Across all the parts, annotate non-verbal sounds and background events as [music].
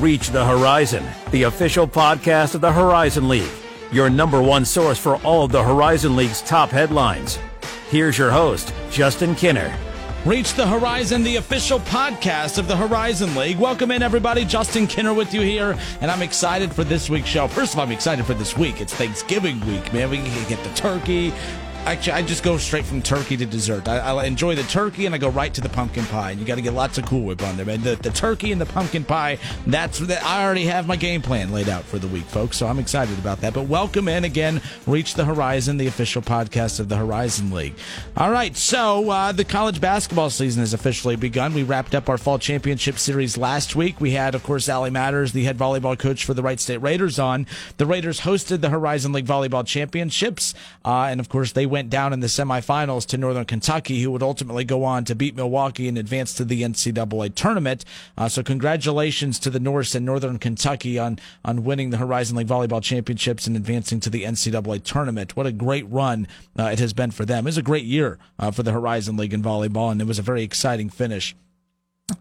Reach the Horizon, the official podcast of the Horizon League, your number one source for all of the Horizon League's top headlines. Here's your host, Justin Kinner. Reach the Horizon, the official podcast of the Horizon League. Welcome in, everybody. Justin Kinner with you here, and I'm excited for this week's show. First of all, I'm excited for this week. It's Thanksgiving week, man. We can get the turkey. Actually, I just go straight from turkey to dessert. I, I enjoy the turkey and I go right to the pumpkin pie. And you got to get lots of Cool Whip on there, man. The, the turkey and the pumpkin pie. That's that. I already have my game plan laid out for the week, folks. So I'm excited about that. But welcome in again. Reach the Horizon, the official podcast of the Horizon League. All right, so uh, the college basketball season has officially begun. We wrapped up our fall championship series last week. We had, of course, Allie Matters, the head volleyball coach for the Wright State Raiders, on. The Raiders hosted the Horizon League volleyball championships, uh, and of course, they went down in the semifinals to Northern Kentucky, who would ultimately go on to beat Milwaukee and advance to the NCAA tournament. Uh, so congratulations to the Norse and Northern Kentucky on on winning the Horizon League volleyball championships and advancing to the NCAA tournament. What a great run uh, it has been for them. It was a great year uh, for the Horizon League in volleyball, and it was a very exciting finish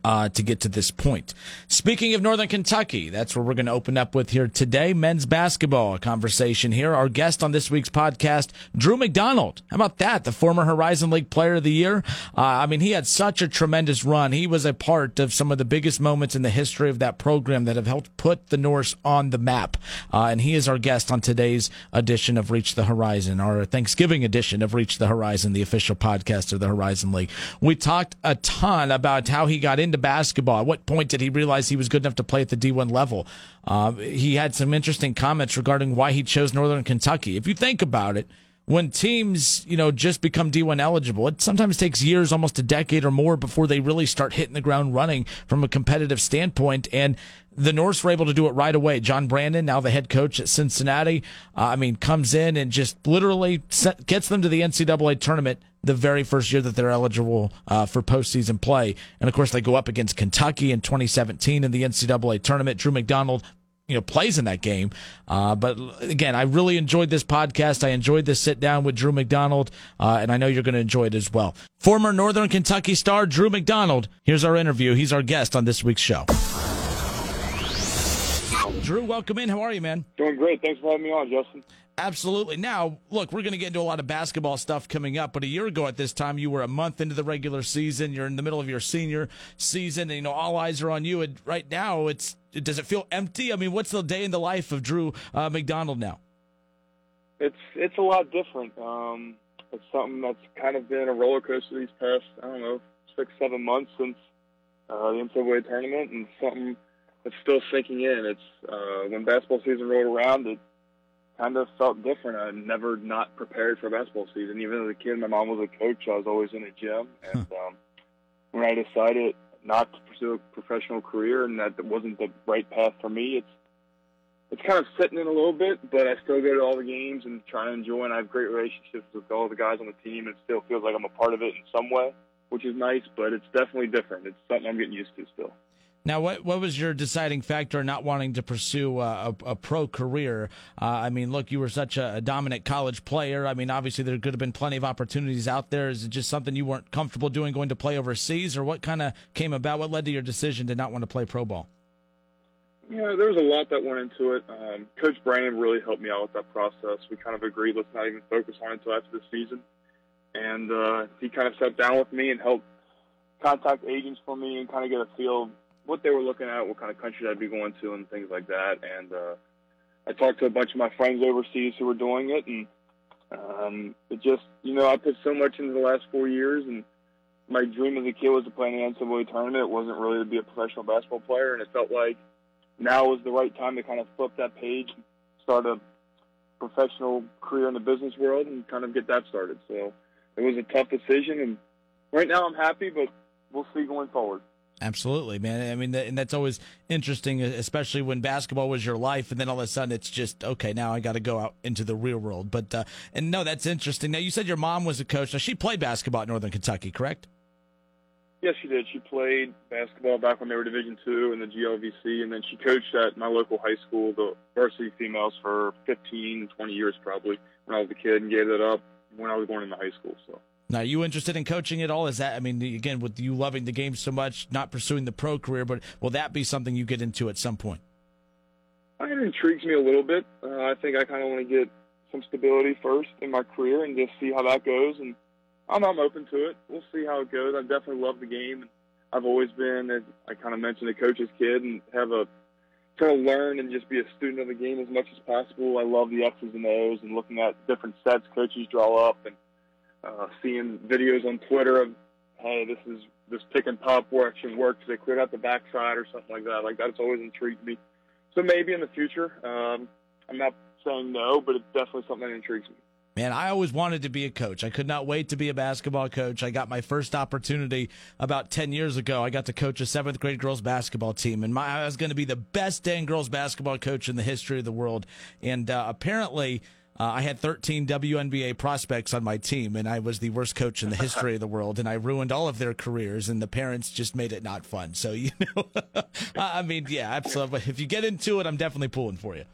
uh, to get to this point. Speaking of Northern Kentucky, that's where we're going to open up with here today. Men's basketball a conversation here. Our guest on this week's podcast, Drew McDonald. How about that? The former Horizon League Player of the Year. Uh, I mean, he had such a tremendous run. He was a part of some of the biggest moments in the history of that program that have helped put the Norse on the map. Uh, and he is our guest on today's edition of Reach the Horizon, our Thanksgiving edition of Reach the Horizon, the official podcast of the Horizon League. We talked a ton about how he got into basketball? At what point did he realize he was good enough to play at the D1 level? Uh, he had some interesting comments regarding why he chose Northern Kentucky. If you think about it, when teams, you know, just become D1 eligible, it sometimes takes years, almost a decade or more before they really start hitting the ground running from a competitive standpoint. And the Norse were able to do it right away. John Brannen, now the head coach at Cincinnati, uh, I mean, comes in and just literally set, gets them to the NCAA tournament the very first year that they're eligible uh, for postseason play. And of course, they go up against Kentucky in 2017 in the NCAA tournament. Drew McDonald you know plays in that game. Uh, but again, I really enjoyed this podcast. I enjoyed this sit down with Drew McDonald, uh, and I know you're going to enjoy it as well. Former Northern Kentucky star Drew McDonald. Here's our interview. He's our guest on this week's show. Drew, welcome in. How are you, man? Doing great. Thanks for having me on, Justin. Absolutely. Now, look, we're going to get into a lot of basketball stuff coming up, but a year ago at this time, you were a month into the regular season. You're in the middle of your senior season, and you know all eyes are on you. And right now, it's does it feel empty? I mean, what's the day in the life of Drew uh, McDonald now? It's it's a lot different. Um, it's something that's kind of been a roller coaster these past I don't know six seven months since uh, the NCAA tournament, and something that's still sinking in. It's uh, when basketball season rolled around, it kind of felt different. I never not prepared for basketball season. Even as a kid, my mom was a coach. I was always in a gym, and um, when I decided not to pursue a professional career and that wasn't the right path for me, it's it's kind of sitting in a little bit, but I still go to all the games and try to enjoy. And I have great relationships with all the guys on the team, it still feels like I'm a part of it in some way, which is nice. But it's definitely different. It's something I'm getting used to still. Now, what what was your deciding factor in not wanting to pursue a, a, a pro career? Uh, I mean, look, you were such a, a, dominant college player. I mean, obviously there could have been plenty of opportunities out there. Is it just something you weren't comfortable doing, going to play overseas, or what kind of came about? What led to your decision to not want to play pro ball? Yeah, there was a lot that went into it. Um, Coach Brannen really helped me out with that process. We kind of agreed let's not even focus on it until after the season, and uh, he kind of sat down with me and helped contact agents for me and kind of get a feel what they were looking at, what kind of country I'd be going to, and things like that. And uh, I talked to a bunch of my friends overseas who were doing it, and um, it just, you know, I put so much into the last four years, and my dream as a kid was to play in the NCAA tournament. It wasn't really to be a professional basketball player, and it felt like now was the right time to kind of flip that page, and start a professional career in the business world, and kind of get that started. So it was a tough decision, and right now I'm happy, but we'll see going forward. Absolutely, man. I mean, and that's always interesting, especially when basketball was your life, and then all of a sudden it's just okay. Now I got to go out into the real world. But uh, and no, that's interesting. Now you said your mom was a coach. Now she played basketball at Northern Kentucky, correct? Yes, she did. She played basketball back when they were Division two in the GLVC, and then she coached at my local high school, the varsity females, for 15, 20 years probably when I was a kid, and gave that up when I was going into high school. So Now, you interested in coaching at all? Is that, I mean, again, with you loving the game so much, not pursuing the pro career, but will that be something you get into at some point? It intrigues me a little bit. Uh, I think I kind of want to get some stability first in my career and just see how that goes. And I'm, I'm open to it. We'll see how it goes. I definitely love the game. I've always been, as I kind of mentioned, a coach's kid and have a try to learn and just be a student of the game as much as possible. I love the X's and O's and looking at different sets coaches draw up and uh, seeing videos on Twitter of, hey, this is this pick and pop work should work they cleared out the backside or something like that. Like that's always intrigued me. So maybe in the future, um, I'm not saying no, but it's definitely something that intrigues me. Man, I always wanted to be a coach. I could not wait to be a basketball coach. I got my first opportunity about 10 years ago. I got to coach a seventh grade girls basketball team, and my, I was going to be the best dang girls basketball coach in the history of the world. And uh, apparently, uh, I had 13 WNBA prospects on my team, and I was the worst coach in the history of the world, and I ruined all of their careers, and the parents just made it not fun. So, you [laughs] know, I mean, yeah, absolutely. If you get into it, I'm definitely pulling for you.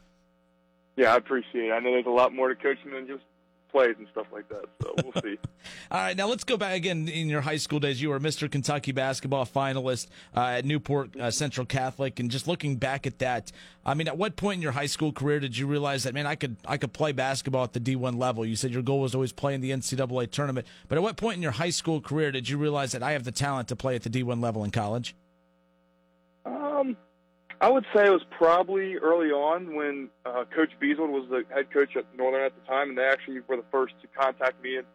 Yeah, I appreciate it. I know there's a lot more to coaching than just plays and stuff like that. So we'll see. [laughs] All right, now let's go back again. In your high school days, you were Mr. Kentucky basketball finalist uh, at Newport uh, Central Catholic, and just looking back at that, I mean, at what point in your high school career did you realize that man, I could I could play basketball at the D1 level? You said your goal was always playing the NCAA tournament, but at what point in your high school career did you realize that I have the talent to play at the D1 level in college? I would say it was probably early on when uh, Coach Bezold was the head coach at Northern at the time, and they actually were the first to contact me and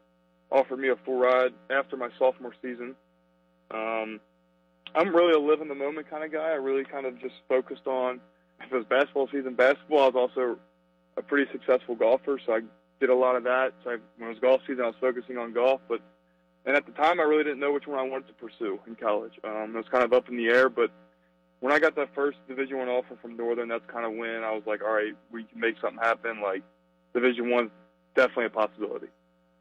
offer me a full ride after my sophomore season. Um, I'm really a live in the moment kind of guy. I really kind of just focused on if it was basketball season, basketball. I was also a pretty successful golfer, so I did a lot of that. So I, when it was golf season, I was focusing on golf, but and at the time, I really didn't know which one I wanted to pursue in college. Um, it was kind of up in the air, but when I got that first Division One offer from Northern, that's kind of when I was like, all right, we can make something happen. Like Division One's definitely a possibility.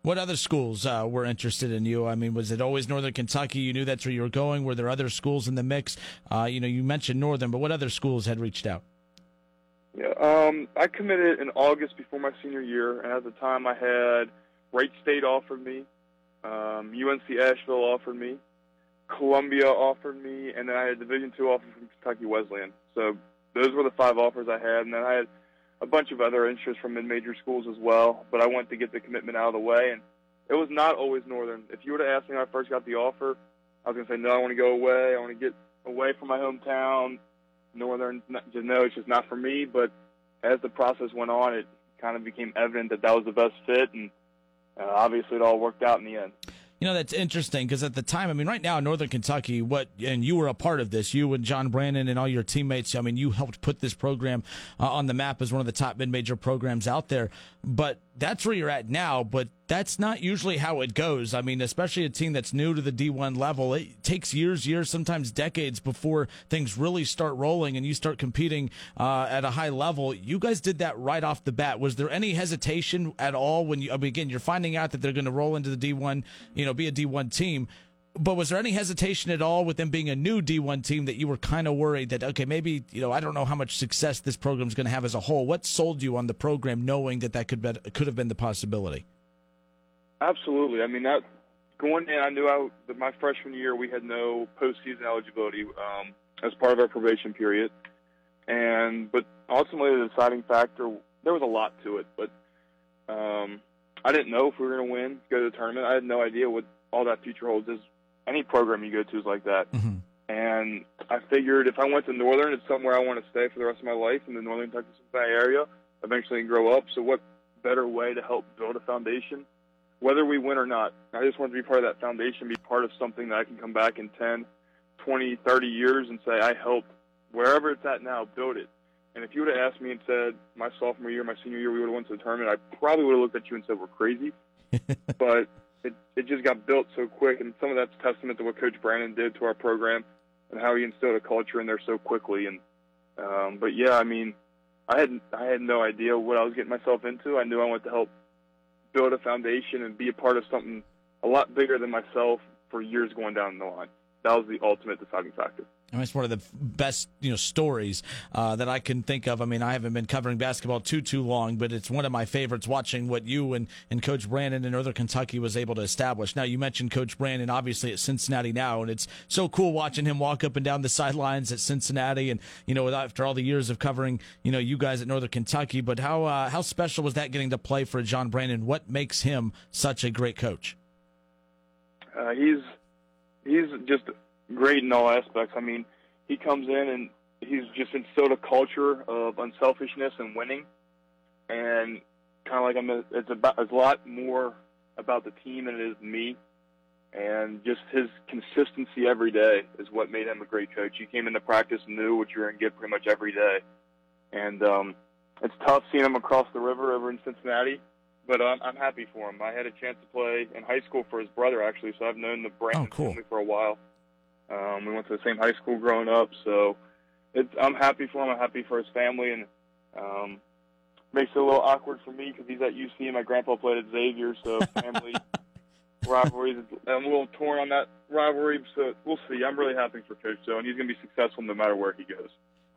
What other schools uh, were interested in you? I mean, was it always Northern Kentucky? You knew that's where you were going. Were there other schools in the mix? Uh, you know, you mentioned Northern, but what other schools had reached out? Yeah, um, I committed in August before my senior year, and at the time I had Wright State offered me, um, UNC Asheville offered me, Columbia offered me, and then I had a Division two offer from Kentucky Wesleyan. So those were the five offers I had, and then I had a bunch of other interests from mid-major schools as well. But I wanted to get the commitment out of the way, and it was not always Northern. If you were to ask me when I first got the offer, I was going to say no. I want to go away. I want to get away from my hometown. Northern, just no, it's just not for me. But as the process went on, it kind of became evident that that was the best fit, and uh, obviously it all worked out in the end. You know, that's interesting because at the time, I mean, right now in Northern Kentucky, what, and you were a part of this, you and John Brannen and all your teammates. I mean, you helped put this program uh, on the map as one of the top mid major programs out there. But that's where you're at now. But that's not usually how it goes. I mean, especially a team that's new to the D1 level, it takes years, years, sometimes decades before things really start rolling and you start competing uh, at a high level. You guys did that right off the bat. Was there any hesitation at all when you, I mean, again, you're finding out that they're going to roll into the D1, you know, be a D1 team? But was there any hesitation at all with them being a new D1 team that you were kind of worried that okay maybe you know I don't know how much success this program is going to have as a whole? What sold you on the program, knowing that that could be, could have been the possibility? Absolutely. I mean, that going in, I knew I, that my freshman year we had no postseason eligibility um, as part of our probation period, and but ultimately the deciding factor there was a lot to it, but um, I didn't know if we were going to win, go to the tournament. I had no idea what all that future holds. Is any program you go to is like that, mm-hmm. and I figured if I went to Northern, it's somewhere I want to stay for the rest of my life in the Northern Texas Bay area, eventually grow up. So what better way to help build a foundation? whether we win or not. I just want to be part of that foundation, be part of something that I can come back in 10, 20, 30 years and say I helped wherever it's at now build it. And if you would have asked me and said my sophomore year, my senior year, we would have went to the tournament, I probably would have looked at you and said we're crazy. [laughs] but it it just got built so quick, and some of that's testament to what Coach Brannen did to our program and how he instilled a culture in there so quickly. And um, but yeah, I mean, I had I had no idea what I was getting myself into. I knew I wanted to help build a foundation and be a part of something a lot bigger than myself for years going down the line. That was the ultimate deciding factor. I mean, it's one of the best, you know, stories uh, that I can think of. I mean, I haven't been covering basketball too too long, but it's one of my favorites. Watching what you and, and Coach Brannen in Northern Kentucky was able to establish. Now, you mentioned Coach Brannen, obviously at Cincinnati now, and it's so cool watching him walk up and down the sidelines at Cincinnati, and you know, after all the years of covering, you know, you guys at Northern Kentucky. But how uh, how special was that getting to play for John Brannen? What makes him such a great coach? Uh, he's he's just great in all aspects. I mean, he comes in and he's just instilled a culture of unselfishness and winning, and kind of like I'm. A, it's about it's a lot more about the team than it is me, and just his consistency every day is what made him a great coach. He came into practice and knew what you're going to get pretty much every day, and um, it's tough seeing him across the river over in Cincinnati. But I'm, I'm happy for him. I had a chance to play in high school for his brother, actually, so I've known the Brannen oh, cool. family for a while. Um, we went to the same high school growing up, so it's, I'm happy for him. I'm happy for his family, and um, makes it a little awkward for me because he's at UC and my grandpa played at Xavier, so [laughs] family rivalries. I'm a little torn on that rivalry, so we'll see. I'm really happy for Coach Joe, and he's going to be successful no matter where he goes.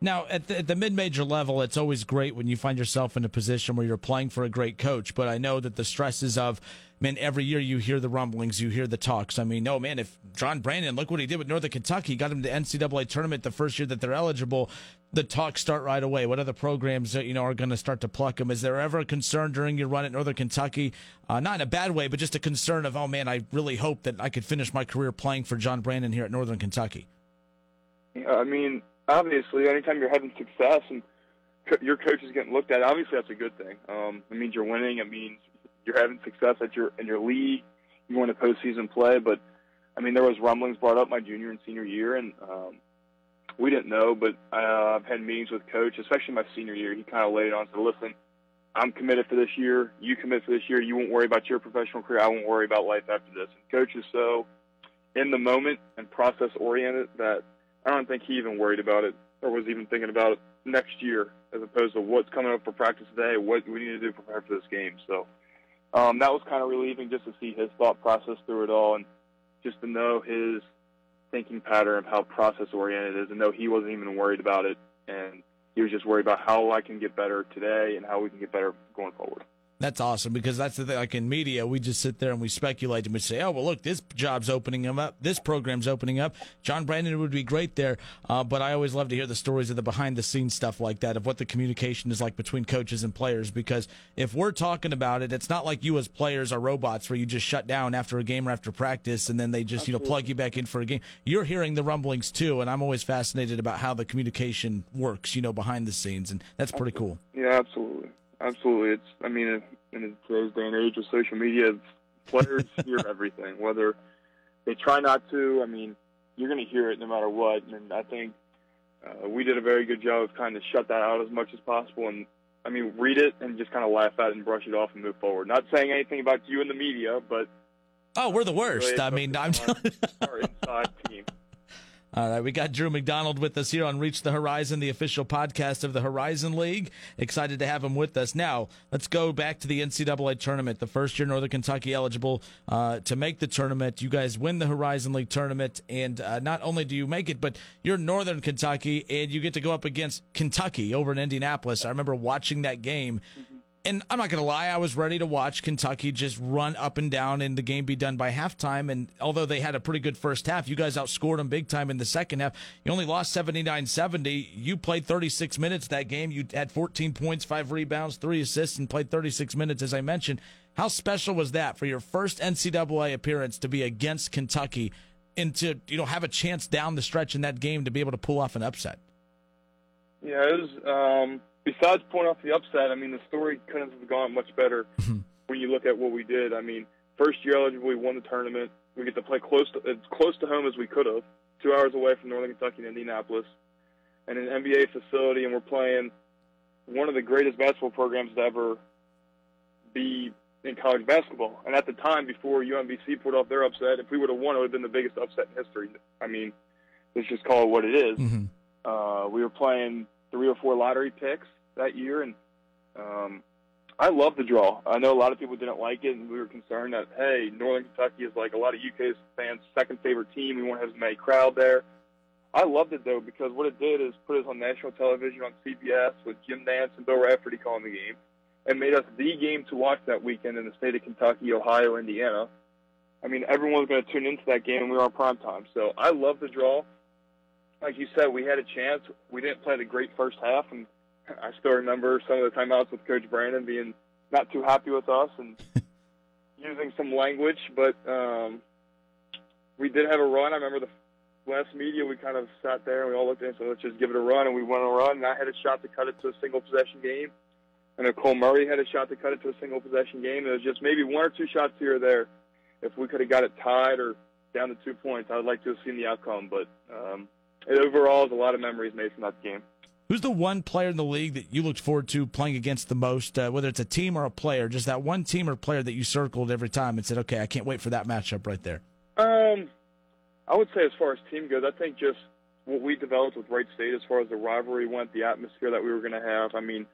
Now, at the, the mid major level, it's always great when you find yourself in a position where you're playing for a great coach. But I know that the stresses of, man, every year you hear the rumblings, you hear the talks. I mean, no, man, if John Brannen, look what he did with Northern Kentucky, got him to the NCAA tournament the first year that they're eligible. The talks start right away. What other programs you know are going to start to pluck them? Is there ever a concern during your run at Northern Kentucky, uh, not in a bad way, but just a concern of, oh man, I really hope that I could finish my career playing for John Brannen here at Northern Kentucky? I mean, obviously, anytime you're having success and co- your coach is getting looked at, obviously that's a good thing. Um, it means you're winning. It means you're having success at your in your league. You want to postseason play, but I mean, there was rumblings brought up my junior and senior year, and um, we didn't know. But uh, I've had meetings with coach, especially my senior year. He kind of laid it on, said, "Listen, I'm committed for this year. You commit for this year. You won't worry about your professional career. I won't worry about life after this." And coach is so in the moment and process oriented that I don't think he even worried about it or was even thinking about it next year as opposed to what's coming up for practice today, what we need to do to prepare for this game. So um, that was kind of relieving just to see his thought process through it all and just to know his thinking pattern of how process oriented is and know he wasn't even worried about it and he was just worried about how I can get better today and how we can get better going forward. That's awesome because that's the thing. Like in media, we just sit there and we speculate and we say, "Oh, well, look, this job's opening up. This program's opening up. John Brannen would be great there." Uh, but I always love to hear the stories of the behind-the-scenes stuff like that, of what the communication is like between coaches and players. Because if we're talking about it, it's not like you as players are robots where you just shut down after a game or after practice and then they just Absolutely. you know plug you back in for a game. You're hearing the rumblings too, and I'm always fascinated about how the communication works, you know, behind the scenes, and that's pretty cool. Yeah, absolutely. Absolutely, it's. I mean, in today's day and age of social media, players [laughs] hear everything. Whether they try not to, I mean, you're going to hear it no matter what. And I think uh, we did a very good job of trying to shut that out as much as possible. And I mean, read it and just kind of laugh at it and brush it off and move forward. Not saying anything about you in the media, but oh, we're the worst. Really I mean, I'm [laughs] our inside team. All right, we got Drew McDonald with us here on Reach the Horizon, the official podcast of the Horizon League. Excited to have him with us. Now, let's go back to the NCAA tournament. The first year Northern Kentucky eligible uh, to make the tournament. You guys win the Horizon League tournament, and uh, not only do you make it, but you're Northern Kentucky, and you get to go up against Kentucky over in Indianapolis. I remember watching that game. And I'm not going to lie, I was ready to watch Kentucky just run up and down and the game be done by halftime. And although they had a pretty good first half, you guys outscored them big time in the second half. You only lost 79 70. You played 36 minutes that game. You had 14 points, five rebounds, three assists, and played 36 minutes, as I mentioned. How special was that for your first NCAA appearance to be against Kentucky and to you know have a chance down the stretch in that game to be able to pull off an upset? Yeah, it was. Um besides pulling off the upset, I mean, the story couldn't have gone much better mm-hmm. when you look at what we did. I mean, first year eligible, we won the tournament. We get to play close to as close to home as we could have, two hours away from Northern Kentucky and Indianapolis, and an NBA facility, and we're playing one of the greatest basketball programs to ever be in college basketball. And at the time, before UMBC pulled off their upset, if we would have won, it would have been the biggest upset in history. I mean, let's just call it what it is. Mm-hmm. Uh, we were playing three or four lottery picks that year, and um, I love the draw. I know a lot of people didn't like it, and we were concerned that hey, Northern Kentucky is like a lot of UK fans' second favorite team. We want to have as many crowd there. I loved it though because what it did is put us on national television on CBS with Jim Nantz and Bill Raftery calling the game, and made us the game to watch that weekend in the state of Kentucky, Ohio, Indiana. I mean, everyone was going to tune into that game, and we were on prime time. So I love the draw. Like you said, we had a chance. We didn't play the great first half, and I still remember some of the timeouts with Coach Brannen being not too happy with us and [laughs] using some language. But um, we did have a run. I remember the last media, we kind of sat there and we all looked at it and said, let's just give it a run. And we went on a run, and I had a shot to cut it to a single possession game. And Nicole Murray had a shot to cut it to a single possession game. It was just maybe one or two shots here or there. If we could have got it tied or down to two points, I would like to have seen the outcome. But um, it overall is a lot of memories made from that game. Who's the one player in the league that you looked forward to playing against the most, uh, whether it's a team or a player? Just that one team or player that you circled every time and said, "Okay, I can't wait for that matchup right there." Um, I would say as far as team goes, I think just what we developed with Wright State as far as the rivalry went, the atmosphere that we were going to have. I mean,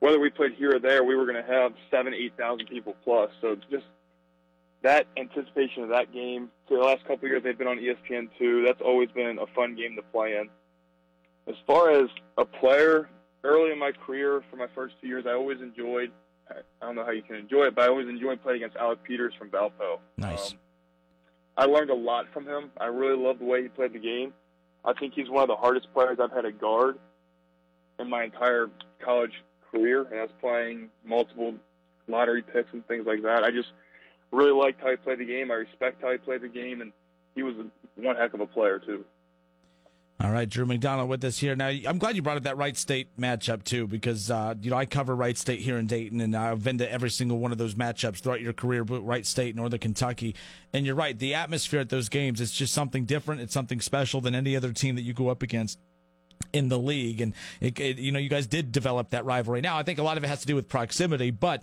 whether we played here or there, we were going to have seven, eight thousand people plus. So just that anticipation of that game. For the last couple of years, they've been on ESPN two. That's always been a fun game to play in. As far as a player, early in my career, for my first two years, I always enjoyed. I don't know how you can enjoy it, but I always enjoyed playing against Alec Peters from Valpo. Nice. Um, I learned a lot from him. I really love the way he played the game. I think he's one of the hardest players I've had to guard in my entire college career, and I was playing multiple lottery picks and things like that. I just really liked how he played the game. I respect how he played the game, and he was one heck of a player too. All right, Drew McDonald with us here. Now, I'm glad you brought up that Wright State matchup too, because uh, you know I cover Wright State here in Dayton, and I've been to every single one of those matchups throughout your career, Wright State, Northern Kentucky. And you're right, the atmosphere at those games is just something different. It's something special than any other team that you go up against in the league. And it, it, you know, you guys did develop that rivalry. Now, I think a lot of it has to do with proximity, but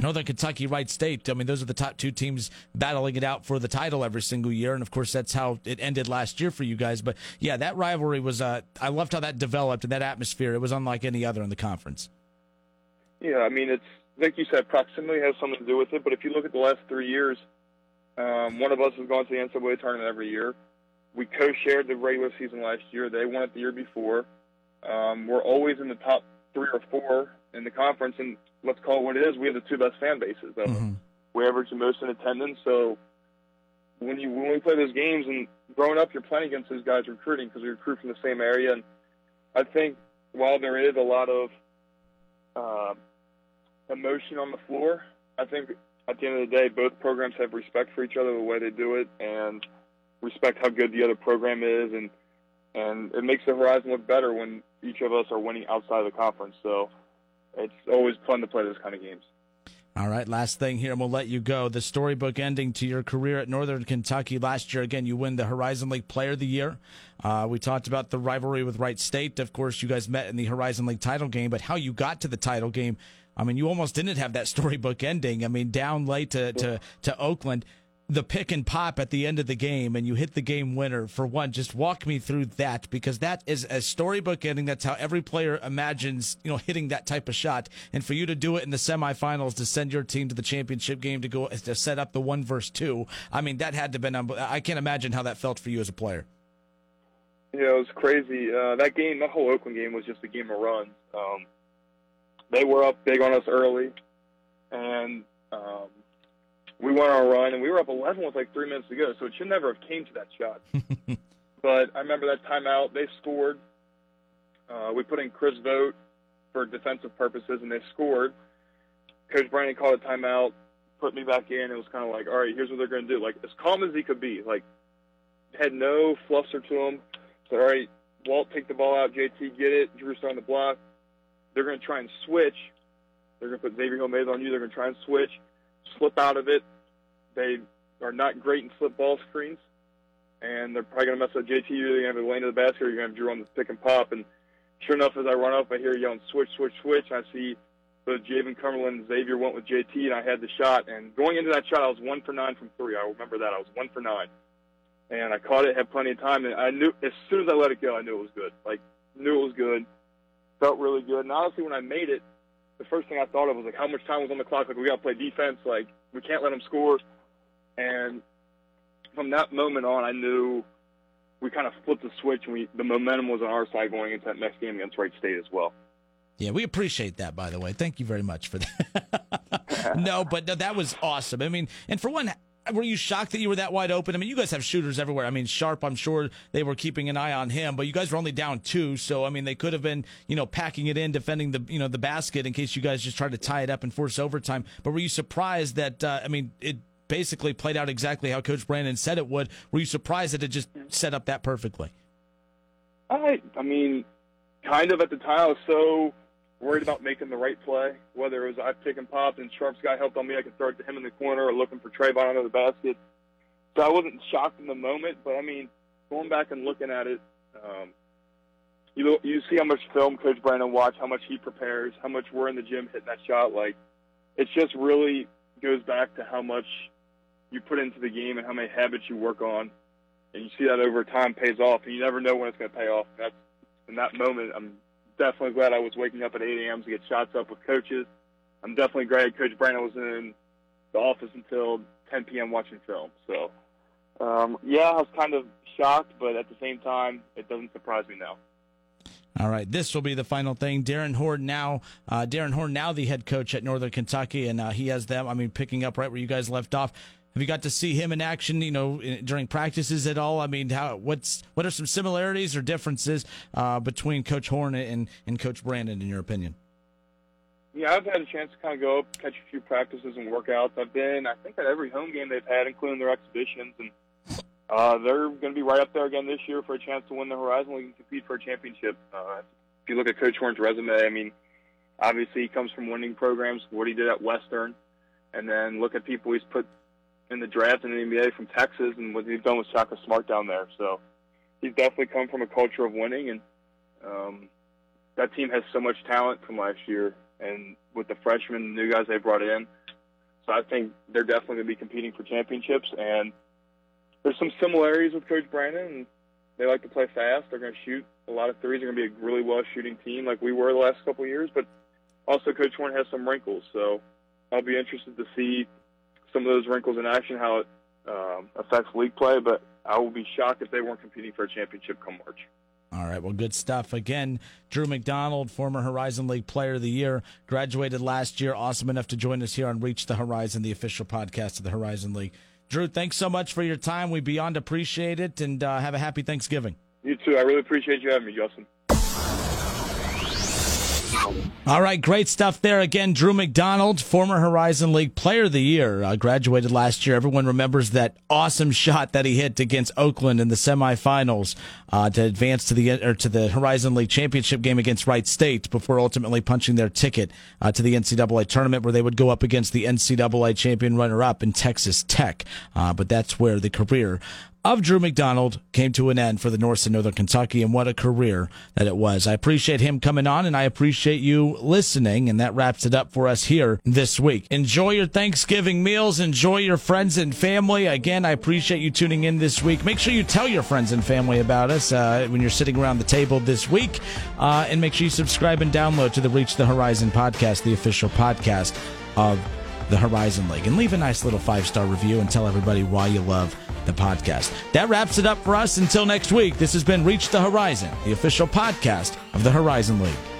Northern Kentucky, Wright State. I mean, those are the top two teams battling it out for the title every single year, and of course, that's how it ended last year for you guys. But yeah, that rivalry was. Uh, I loved how that developed and that atmosphere. It was unlike any other in the conference. Yeah, I mean, it's like you said, proximity has something to do with it. But if you look at the last three years, um, one of us has gone to the NCAA tournament every year. We co-shared the regular season last year. They won it the year before. Um, we're always in the top three or four in the conference, and let's call it what it is. We have the two best fan bases. Mm-hmm. We average the most in attendance. So when you when we play those games and growing up, you're playing against those guys recruiting because we recruit from the same area. And I think while there is a lot of uh, emotion on the floor, I think at the end of the day, both programs have respect for each other the way they do it, and respect how good the other program is, and and it makes the Horizon look better when each of us are winning outside of the conference. So it's always fun to play those kind of games. All right, last thing here, and we'll let you go. The storybook ending to your career at Northern Kentucky last year. Again, you win the Horizon League Player of the Year. Uh, we talked about the rivalry with Wright State. Of course, you guys met in the Horizon League title game, but how you got to the title game. I mean, you almost didn't have that [laughs] storybook ending. I mean, down late to, to, to Oakland the pick and pop at the end of the game and you hit the game winner for one. Just walk me through that because that is a storybook ending. That's how every player imagines you know hitting that type of shot. And for you to do it in the semifinals to send your team to the championship game to go to set up the one versus two i mean that had to been i can't imagine how that felt for you as a player. Yeah it was crazy. Uh, that game that whole oakland game was just a game of runs. Um, they were up big on us early and um, we went on a run, and we were up 11 with like three minutes to go, so it should never have came to that shot. [laughs] but I remember that timeout. They scored. Uh, we put in Chris Vogt for defensive purposes, and they scored. Coach Brannen called a timeout, put me back in. It was kind of like, all right, here's what they're going to do. Like as calm as he could be. Like had no fluster to him. Said, all right, Walt, take the ball out. JT, get it. Drew's on the block. They're going to try and switch. They're going to put Xavier Gomez on you. They're going to try and switch slip out of it. They are not great in slip ball screens, and they're probably going to mess up JT. You're going to have lane to the basket, or you're going to have Drew on the pick and pop. And sure enough, as I run up, I hear yelling switch, switch, switch. I see the Jaevin Cumberland and Xavier went with JT, and I had the shot. And going into that shot, I was one for nine from three. I remember that. I was one for nine. And I caught it, had plenty of time, and I knew as soon as I let it go, I knew it was good. Like, knew it was good. Felt really good. And honestly, when I made it, the first thing I thought of was like how much time was on the clock. Like we got to play defense. Like we can't let them score. And from that moment on, I knew we kind of flipped the switch and we the momentum was on our side going into that next game against Wright State as well. Yeah, we appreciate that, by the way. Thank you very much for that. [laughs] no, but no, that was awesome. I mean, and for one, were you shocked that you were that wide open? I mean, you guys have shooters everywhere. I mean, Sharpe, I'm sure they were keeping an eye on him, but you guys were only down two, so I mean, they could have been, you know, packing it in, defending the, you know, the basket in case you guys just tried to tie it up and force overtime. But were you surprised that? Uh, I mean, it basically played out exactly how Coach Brannen said it would. Were you surprised that it just set up that perfectly? I, I mean, kind of at the time. I was so worried about making the right play, whether it was I pick and pop and Sharpe's guy helped on me, I could throw it to him in the corner or looking for Trevon under the basket. So I wasn't shocked in the moment, but I mean, going back and looking at it, um, you you see how much film Coach Brannen watch, how much he prepares, how much we're in the gym hitting that shot. Like, it just really goes back to how much you put into the game and how many habits you work on, and you see that over time pays off, and you never know when it's going to pay off. That's in that moment, I'm definitely glad I was waking up at 8 a.m. to get shots up with coaches. I'm definitely glad Coach Brannen was in the office until 10 p.m. watching film. So, um, yeah, I was kind of shocked, but at the same time, it doesn't surprise me now. All right, this will be the final thing. Darrin Horn now, uh, Darrin Horn now the head coach at Northern Kentucky, and uh, he has them. I mean, picking up right where you guys left off. Have you got to see him in action? You know, during practices at all? I mean, how what's what are some similarities or differences uh, between Coach Horn and and Coach Brannen, in your opinion? Yeah, I've had a chance to kind of go up, catch a few practices and workouts. I've been, I think, at every home game they've had, including their exhibitions, and uh, they're going to be right up there again this year for a chance to win the Horizon League and compete for a championship. Uh, if you look at Coach Horn's resume, I mean, obviously he comes from winning programs, what he did at Western, and then look at people he's put in the draft in the NBA from Texas and what he's done with Shaka Smart down there. So he's definitely come from a culture of winning, and um, that team has so much talent from last year, and with the freshmen and new guys they brought in. So I think they're definitely going to be competing for championships, and there's some similarities with Coach Brannen. And they like to play fast. They're going to shoot a lot of threes. They're going to be a really well shooting team like we were the last couple of years. But also, Coach Horn has some wrinkles, so I'll be interested to see some of those wrinkles in action, how it um, affects league play. But I will be shocked if they weren't competing for a championship come March. All right, well, good stuff. Again, Drew McDonald, former Horizon League Player of the Year, graduated last year. Awesome enough to join us here on Reach the Horizon, the official podcast of the Horizon League. Drew, thanks so much for your time. We beyond appreciate it, and uh, have a happy Thanksgiving. You too. I really appreciate you having me, Justin. All right, great stuff there. Again, Drew McDonald, former Horizon League Player of the Year, uh, graduated last year. Everyone remembers that awesome shot that he hit against Oakland in the semifinals uh, to advance to the or to the Horizon League championship game against Wright State before ultimately punching their ticket uh, to the NCAA tournament, where they would go up against the NCAA champion runner-up in Texas Tech. Uh, but that's where the career of Drew McDonald came to an end for the Norse and Northern Kentucky, and what a career that it was. I appreciate him coming on, and I appreciate you listening, and that wraps it up for us here this week. Enjoy your Thanksgiving meals, enjoy your friends and family. Again, I appreciate you tuning in this week. Make sure you tell your friends and family about us uh, when you're sitting around the table this week, uh, and make sure you subscribe and download to the Reach the Horizon podcast, the official podcast of the Horizon League. And leave a nice little five star review and tell everybody why you love the podcast. That wraps it up for us. Until next week, this has been Reach the Horizon, the official podcast of the Horizon League.